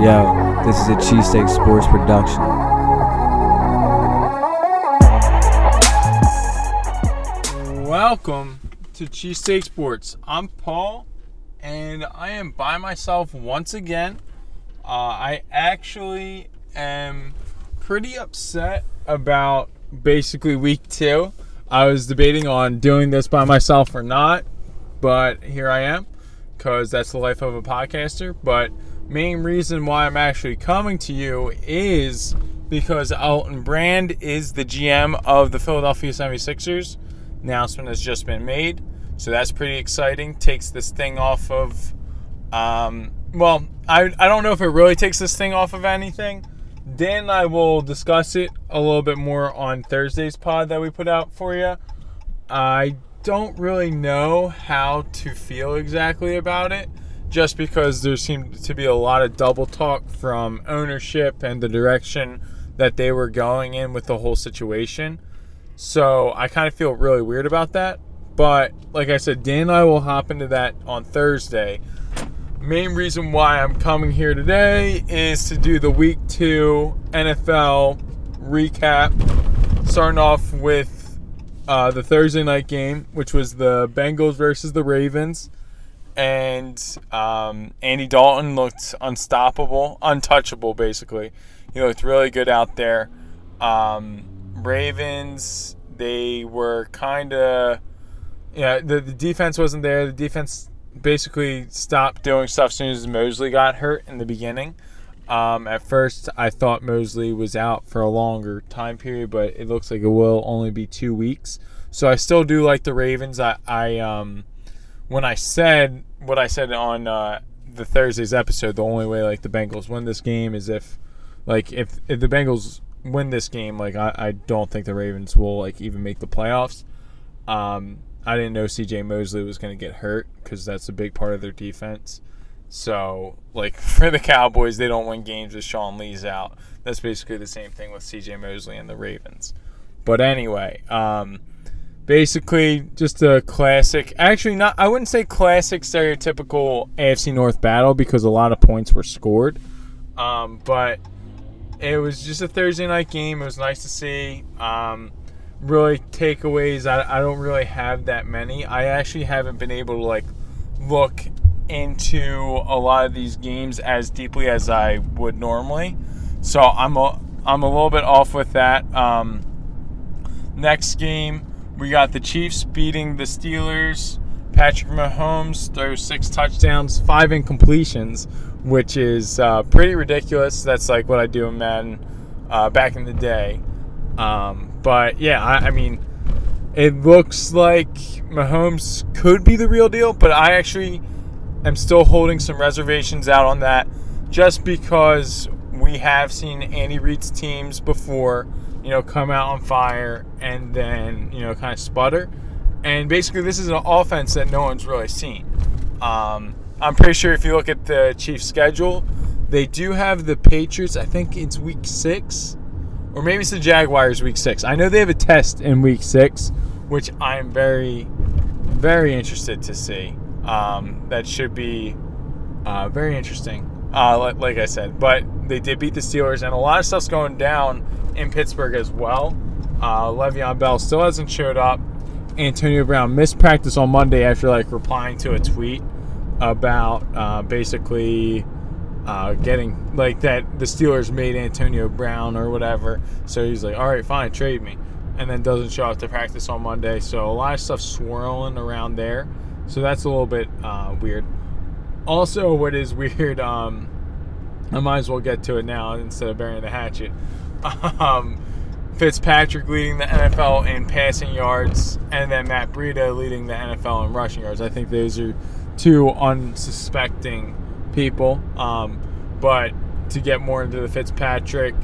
Yo, this is a Cheesesteak Sports production. Welcome to Cheesesteak Sports. I'm Paul, and I am by myself once again. Uh, I actually am pretty upset about basically week two. I was debating on doing this by myself or not, but here I am because that's the life of a podcaster. But main reason why I'm actually coming to you is because Elton Brand is the GM of the Philadelphia 76ers. Announcement has just been made, so that's pretty exciting. Takes this thing off of, um, well, I, I don't know if it really takes this thing off of anything. Dan and I will discuss it a little bit more on Thursday's pod that we put out for you. I don't really know how to feel exactly about it just because there seemed to be a lot of double talk from ownership and the direction that they were going in with the whole situation. So I kind of feel really weird about that. But like I said, Dan and I will hop into that on Thursday. Main reason why I'm coming here today is to do the week two NFL recap, starting off with uh, the Thursday night game, which was the Bengals versus the Ravens and um, Andy Dalton looked unstoppable, untouchable, basically. He looked really good out there. Um, Ravens, they were kind of, yeah, the, the defense wasn't there. The defense basically stopped doing stuff as soon as Mosley got hurt in the beginning. Um, at first, I thought Mosley was out for a longer time period, but it looks like it will only be two weeks. So I still do like the Ravens. I, I um, when I said what I said on uh, the Thursday's episode, the only way like the Bengals win this game is if like if, if the Bengals win this game, like I, I don't think the Ravens will like even make the playoffs. Um, I didn't know C.J. Mosley was going to get hurt because that's a big part of their defense. So like for the Cowboys, they don't win games with Sean Lee's out. That's basically the same thing with C.J. Mosley and the Ravens. But anyway, um, basically just a classic actually not i wouldn't say classic stereotypical afc north battle because a lot of points were scored. Um, but it was just a thursday night game. It was nice to see. Um, really takeaways I, I don't really have that many. I actually haven't been able to like look into a lot of these games as deeply as i would normally. So i'm a, i'm a little bit off with that. Um, next game we got the Chiefs beating the Steelers. Patrick Mahomes throws six touchdowns, five incompletions, which is uh, pretty ridiculous. That's like what I do in Madden uh, back in the day. Um, but yeah, I, I, mean, it looks like Mahomes could be the real deal, but I actually am still holding some reservations out on that just because we have seen Andy Reid's teams before you know, come out on fire and then, you know, kind of sputter. And basically, this is an offense that no one's really seen. Um, I'm pretty sure if you look at the Chiefs' schedule, they do have the Patriots. I think it's week six, or maybe it's the Jaguars week six. I know they have a test in week six, which I'm very, very interested to see. Um, that should be uh, very interesting. Uh, like, like I said, but they did beat the Steelers, and a lot of stuff's going down in Pittsburgh as well. Uh, Le'Veon Bell still hasn't showed up. Antonio Brown missed practice on Monday after like replying to a tweet about uh, basically uh, getting like that the Steelers made Antonio Brown or whatever. So he's like, all right, fine, trade me, and then doesn't show up to practice on Monday. So a lot of stuff swirling around there. So that's a little bit uh, weird. Also, what is weird, um, I might as well get to it now instead of burying the hatchet. Um, Fitzpatrick leading the NFL in passing yards, and then Matt Breida leading the NFL in rushing yards. I think those are two unsuspecting people. Um, but to get more into the Fitzpatrick,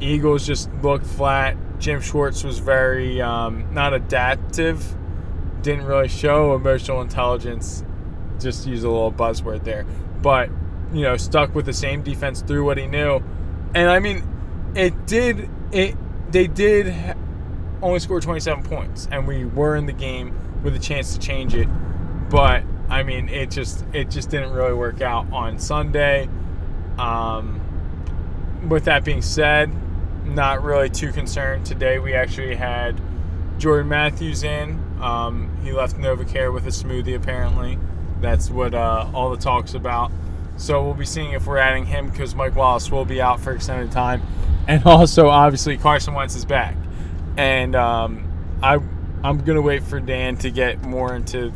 Eagles just looked flat. Jim Schwartz was very um, not adaptive, didn't really show emotional intelligence. Just use a little buzzword there, but you know, stuck with the same defense through what he knew. And I mean, it did it they did only score 27 points and we were in the game with a chance to change it but i mean it just it just didn't really work out on sunday Um, with that being said, not really too concerned. Today we actually had Jordan Matthews in. Um, he left NovaCare with a smoothie, apparently. That's what uh, all the talk's about. So we'll be seeing if we're adding him because Mike Wallace will be out for extended time. And also, obviously, Carson Wentz is back. And um, I, I'm to wait for Dan to get more into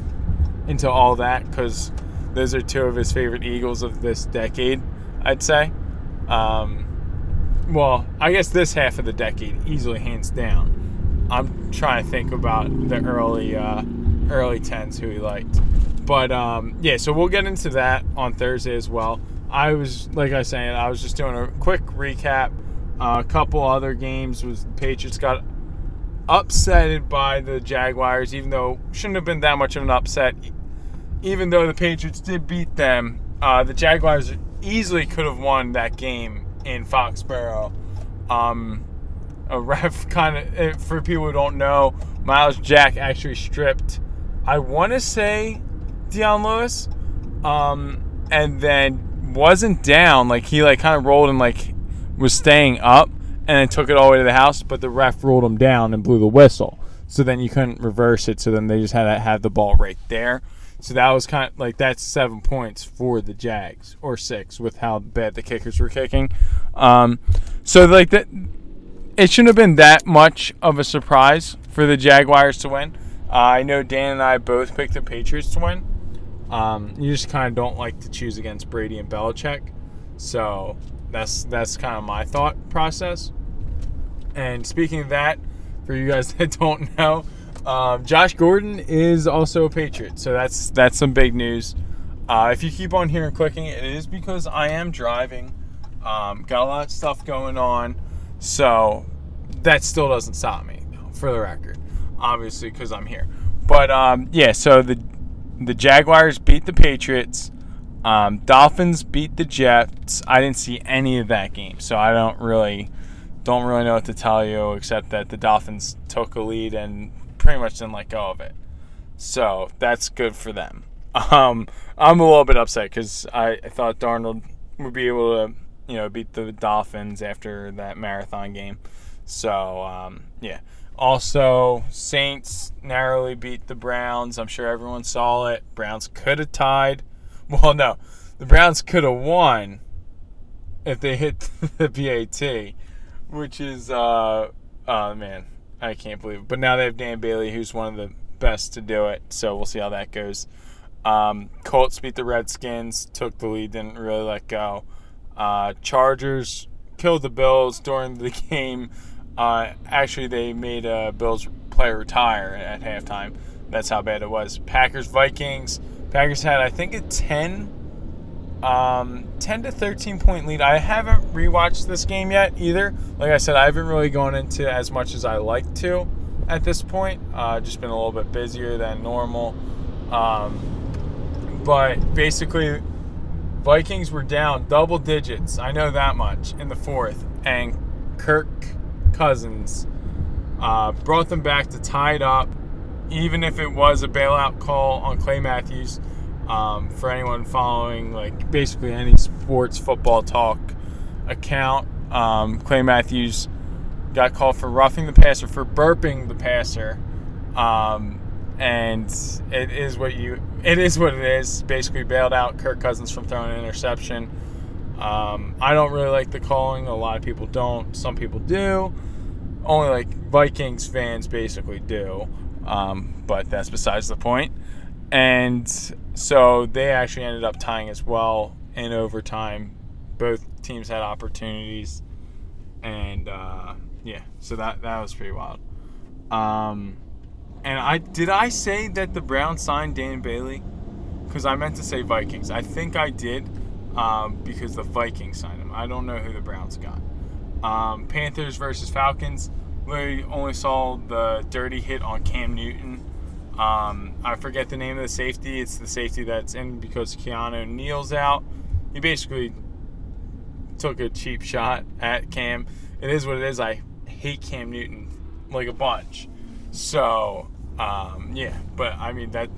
into all that because those are two of his favorite Eagles of this decade, I'd say. Um, well, I guess this half of the decade, easily hands down. I'm trying to think about the early uh, early tens who he liked, but um, yeah. So we'll get into that on Thursday as well. I was like I was saying, I was just doing a quick recap. Uh, a couple other games was the Patriots got upsetted by the Jaguars, even though shouldn't have been that much of an upset. Even though the Patriots did beat them, uh, the Jaguars easily could have won that game in Foxborough. Um, a ref kind of, eh, for people who don't know, Myles Jack actually stripped, I want to say, Dion Lewis, um, and then wasn't down. Like he like kind of rolled and like was staying up, and then took it all the way to the house. But the ref ruled him down and blew the whistle. So then you couldn't reverse it. So then they just had to have the ball right there. So that was kind of like that's seven points for the Jags or six with how bad the kickers were kicking. Um, so like that, it shouldn't have been that much of a surprise for the Jaguars to win. Uh, I know Dan and I both picked the Patriots to win. Um, you just kind of don't like to choose against Brady and Belichick, so that's that's kind of my thought process. And speaking of that, for you guys that don't know, um, Josh Gordon is also a Patriot, so that's that's some big news. Uh, if you keep on here and clicking, it is because I am driving. Um, got a lot of stuff going on, so that still doesn't stop me, for the record. Obviously, because I'm here. But um, yeah, so the the Jaguars beat the Patriots. Um, Dolphins beat the Jets. I didn't see any of that game, so I don't really don't really know what to tell you except that the Dolphins took a lead and pretty much didn't let go of it. So that's good for them. Um, I'm a little bit upset because I, I thought Darnold would be able to, you know, beat the Dolphins after that marathon game. So um, yeah. Also, Saints narrowly beat the Browns. I'm sure everyone saw it. Browns could have tied. Well, no, the Browns could have won if they hit the PAT, which is, uh, oh man, I can't believe it. But now they have Dan Bailey, who's one of the best to do it. So we'll see how that goes. Um, Colts beat the Redskins, took the lead, didn't really let go. Uh, Chargers killed the Bills during the game. Uh, actually, they made a Bills player retire at halftime. That's how bad it was. Packers Vikings. Packers had I think a 10 um, 10 to 13 point lead. I haven't rewatched this game yet either. Like I said, I haven't really gone into as much as I like to at this point. Uh, just been a little bit busier than normal. Um, but basically, Vikings were down double digits. I know that much in the fourth, and Kirk Cousins uh, brought them back to tie it up. Even if it was a bailout call on Clay Matthews, um, for anyone following like basically any sports football talk account. Um, Clay Matthews got called for roughing the passer for burping the passer, um, and it is what you it is what it is. Basically, bailed out Kirk Cousins from throwing an interception. Um, I don't really like the calling. A lot of people don't. Some people do. Only like Vikings fans basically do. Um, but that's besides the point. And so they actually ended up tying as well in overtime. Both teams had opportunities, and uh, yeah, so that that was pretty wild. Um, and I did I say that the Browns signed Dan Bailey? Because I meant to say Vikings. I think I did um, because the Vikings signed him. I don't know who the Browns got. Um, Panthers versus Falcons. Literally only saw the dirty hit on Cam Newton um, I forget the name of the safety. It's the safety that's in because Keanu Neal's out. He basically took a cheap shot at Cam. It is what it is. I hate Cam Newton like a bunch. So, um, yeah. But I mean that.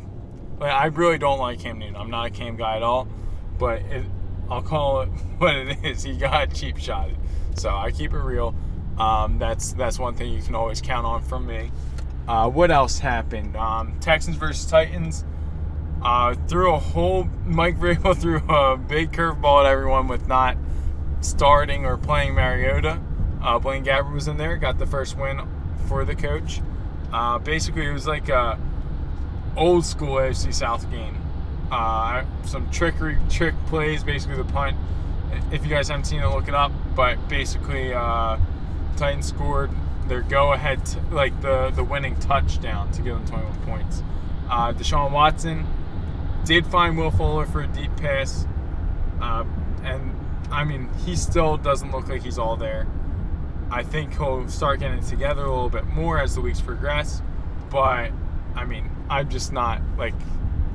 Like, I really don't like Cam Newton. I'm not a Cam guy at all. But it, I'll call it what it is. He got cheap shotted. So I keep it real. Um, that's that's one thing you can always count on from me. Uh, what else happened? Um, Texans versus Titans. Uh, threw a whole Mike Vrabel threw a big curveball at everyone with not starting or playing Mariota. Uh, Blaine Gabbert was in there, got the first win for the coach. Uh, basically, it was like a old school AFC South game. Uh, some trickery, trick plays, basically the punt. If you guys haven't seen it, look it up. But basically, uh, Titans scored their go-ahead, t- like the the winning touchdown to give them 21 points. Uh, Deshaun Watson did find Will Fuller for a deep pass, uh, and I mean he still doesn't look like he's all there. I think he'll start getting together a little bit more as the weeks progress, but I mean I'm just not like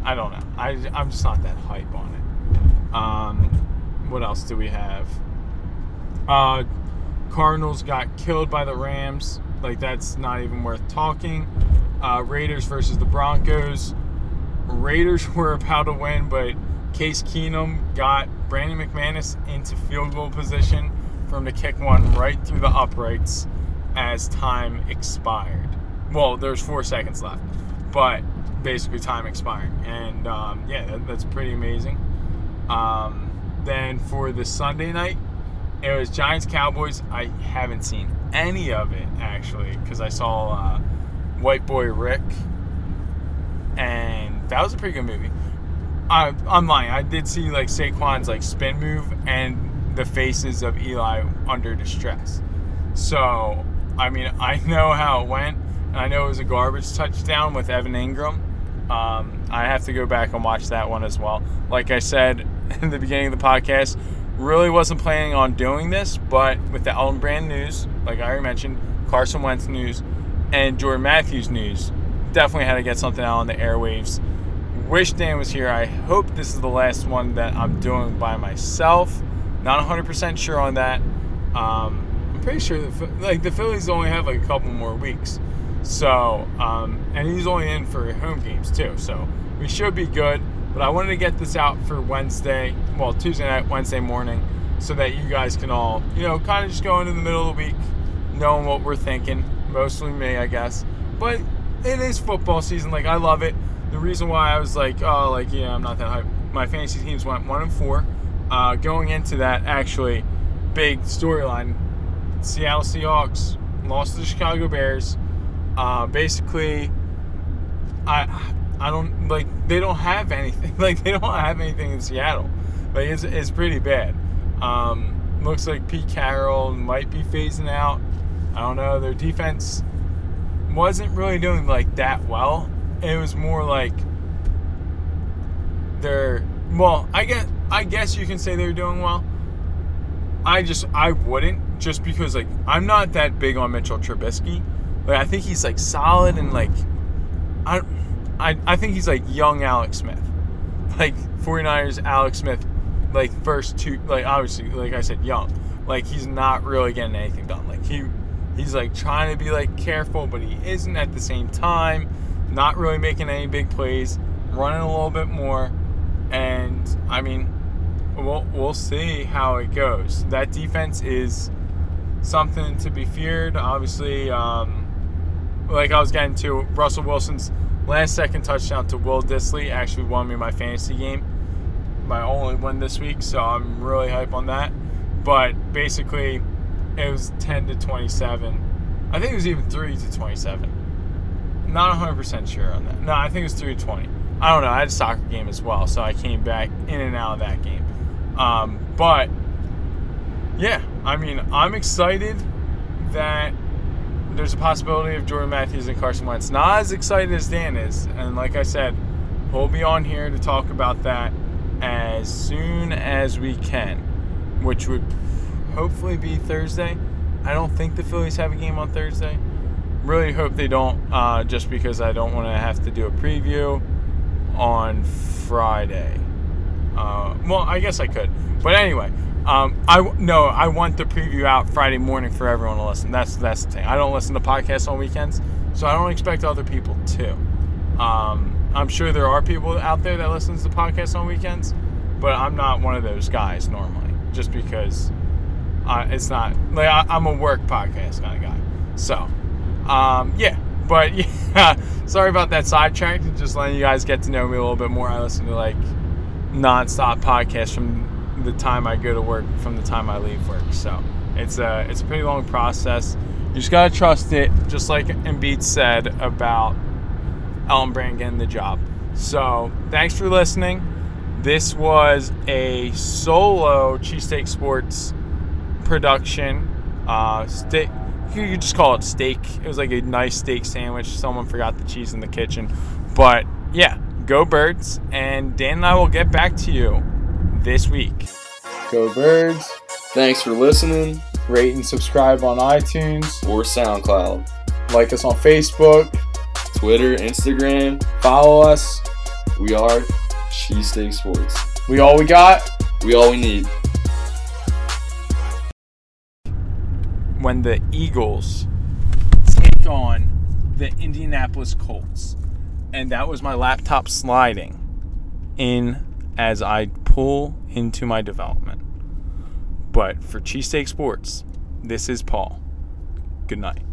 I don't know. I I'm just not that hype on it. Um, what else do we have? Uh, Cardinals got killed by the Rams. Like that's not even worth talking. Uh, Raiders versus the Broncos. Raiders were about to win, but Case Keenum got Brandon McManus into field goal position for him to kick one right through the uprights as time expired. Well, there's four seconds left, but basically time expired. and um, yeah, that, that's pretty amazing. Um, then for the Sunday night, it was Giants Cowboys. I haven't seen any of it actually because I saw uh, White Boy Rick, and that was a pretty good movie. I, I'm lying. I did see like Saquon's like spin move and the faces of Eli under distress. So I mean, I know how it went, and I know it was a garbage touchdown with Evan Engram. Um, I have to go back and watch that one as well. Like I said in the beginning of the podcast, really wasn't planning on doing this, but with the Elton Brand news, like I already mentioned, Carson Wentz news, and Jordan Matthews news, definitely had to get something out on the airwaves. Wish Dan was here. I hope this is the last one that I'm doing by myself. Not 100% sure on that. Um, I'm pretty sure like the Phillies only have like a couple more weeks. So, um, and he's only in for home games too. So we should be good. But I wanted to get this out for Wednesday, well, Tuesday night, Wednesday morning, so that you guys can all, you know, kind of just go into the middle of the week knowing what we're thinking. Mostly me, I guess. But it is football season. Like, I love it. The reason why I was like, oh, like, yeah, I'm not that hype. My fantasy teams went one and four. Uh, going into that, actually, big storyline Seattle Seahawks lost to the Chicago Bears. Uh, basically, I I don't like they don't have anything. Like they don't have anything in Seattle. Like it's it's pretty bad. Um, looks like Pete Carroll might be phasing out. I don't know. Their defense wasn't really doing like that well. It was more like they're well. I guess I guess you can say they're doing well. I just I wouldn't just because like I'm not that big on Mitchell Trubisky. Like I think he's like solid and like I I, I think he's like young Alex Smith. Like 49ers Alex Smith like first two like obviously like I said young. Like he's not really getting anything done. Like he he's like trying to be like careful but he isn't at the same time. Not really making any big plays, running a little bit more and I mean we'll we'll see how it goes. That defense is something to be feared. Obviously um like I was getting to Russell Wilson's last second touchdown to Will Dissly actually won me my fantasy game. My only win this week, so I'm really hype on that. But basically, it was 10 to 27. I think it was even 3 to 27. Not 100% sure on that. No, I think it was 3 to 20. I don't know. I had a soccer game as well, so I came back in and out of that game. Um, but, yeah, I mean, I'm excited that there's a possibility of Jordan Matthews and Carson Wentz. Not as excited as Dan is, and like I said, we'll be on here to talk about that as soon as we can, which would hopefully be Thursday. I don't think the Phillies have a game on Thursday. Really hope they don't, uh, just because I don't want to have to do a preview on Friday. Uh, well, I guess I could, but anyway. Um, I no, I want the preview out Friday morning for everyone to listen. That's that's the thing. I don't listen to podcasts on weekends, so I don't expect other people to. Um, I'm sure there are people out there that listens to podcasts on weekends, but I'm not one of those guys normally, just because uh, it's not like I, I'm a work podcast kind of guy. So, um, yeah, but yeah, sorry about that sidetrack. Just letting you guys get to know me a little bit more. I listen to like nonstop podcasts from the time I go to work, from the time I leave work. So it's a it's a pretty long process. You just gotta trust it, just like Embiid said about Elton Brand getting the job. So thanks for listening. This was a solo cheesesteak sports production. Uh, steak. You could just call it steak. It was like a nice steak sandwich. Someone forgot the cheese in the kitchen, but yeah, go birds. And Dan and I will get back to you this week. Go Birds. Thanks for listening. Rate and subscribe on iTunes. Or SoundCloud, Like us on Facebook. Twitter, Instagram. Follow us. We are Cheesesteak Sports. We all we got. We all we need. when the Eagles take on the Indianapolis Colts. And that was my laptop sliding in as I pull into my development. But for Cheesesteak Sports, this is Paul. Good night.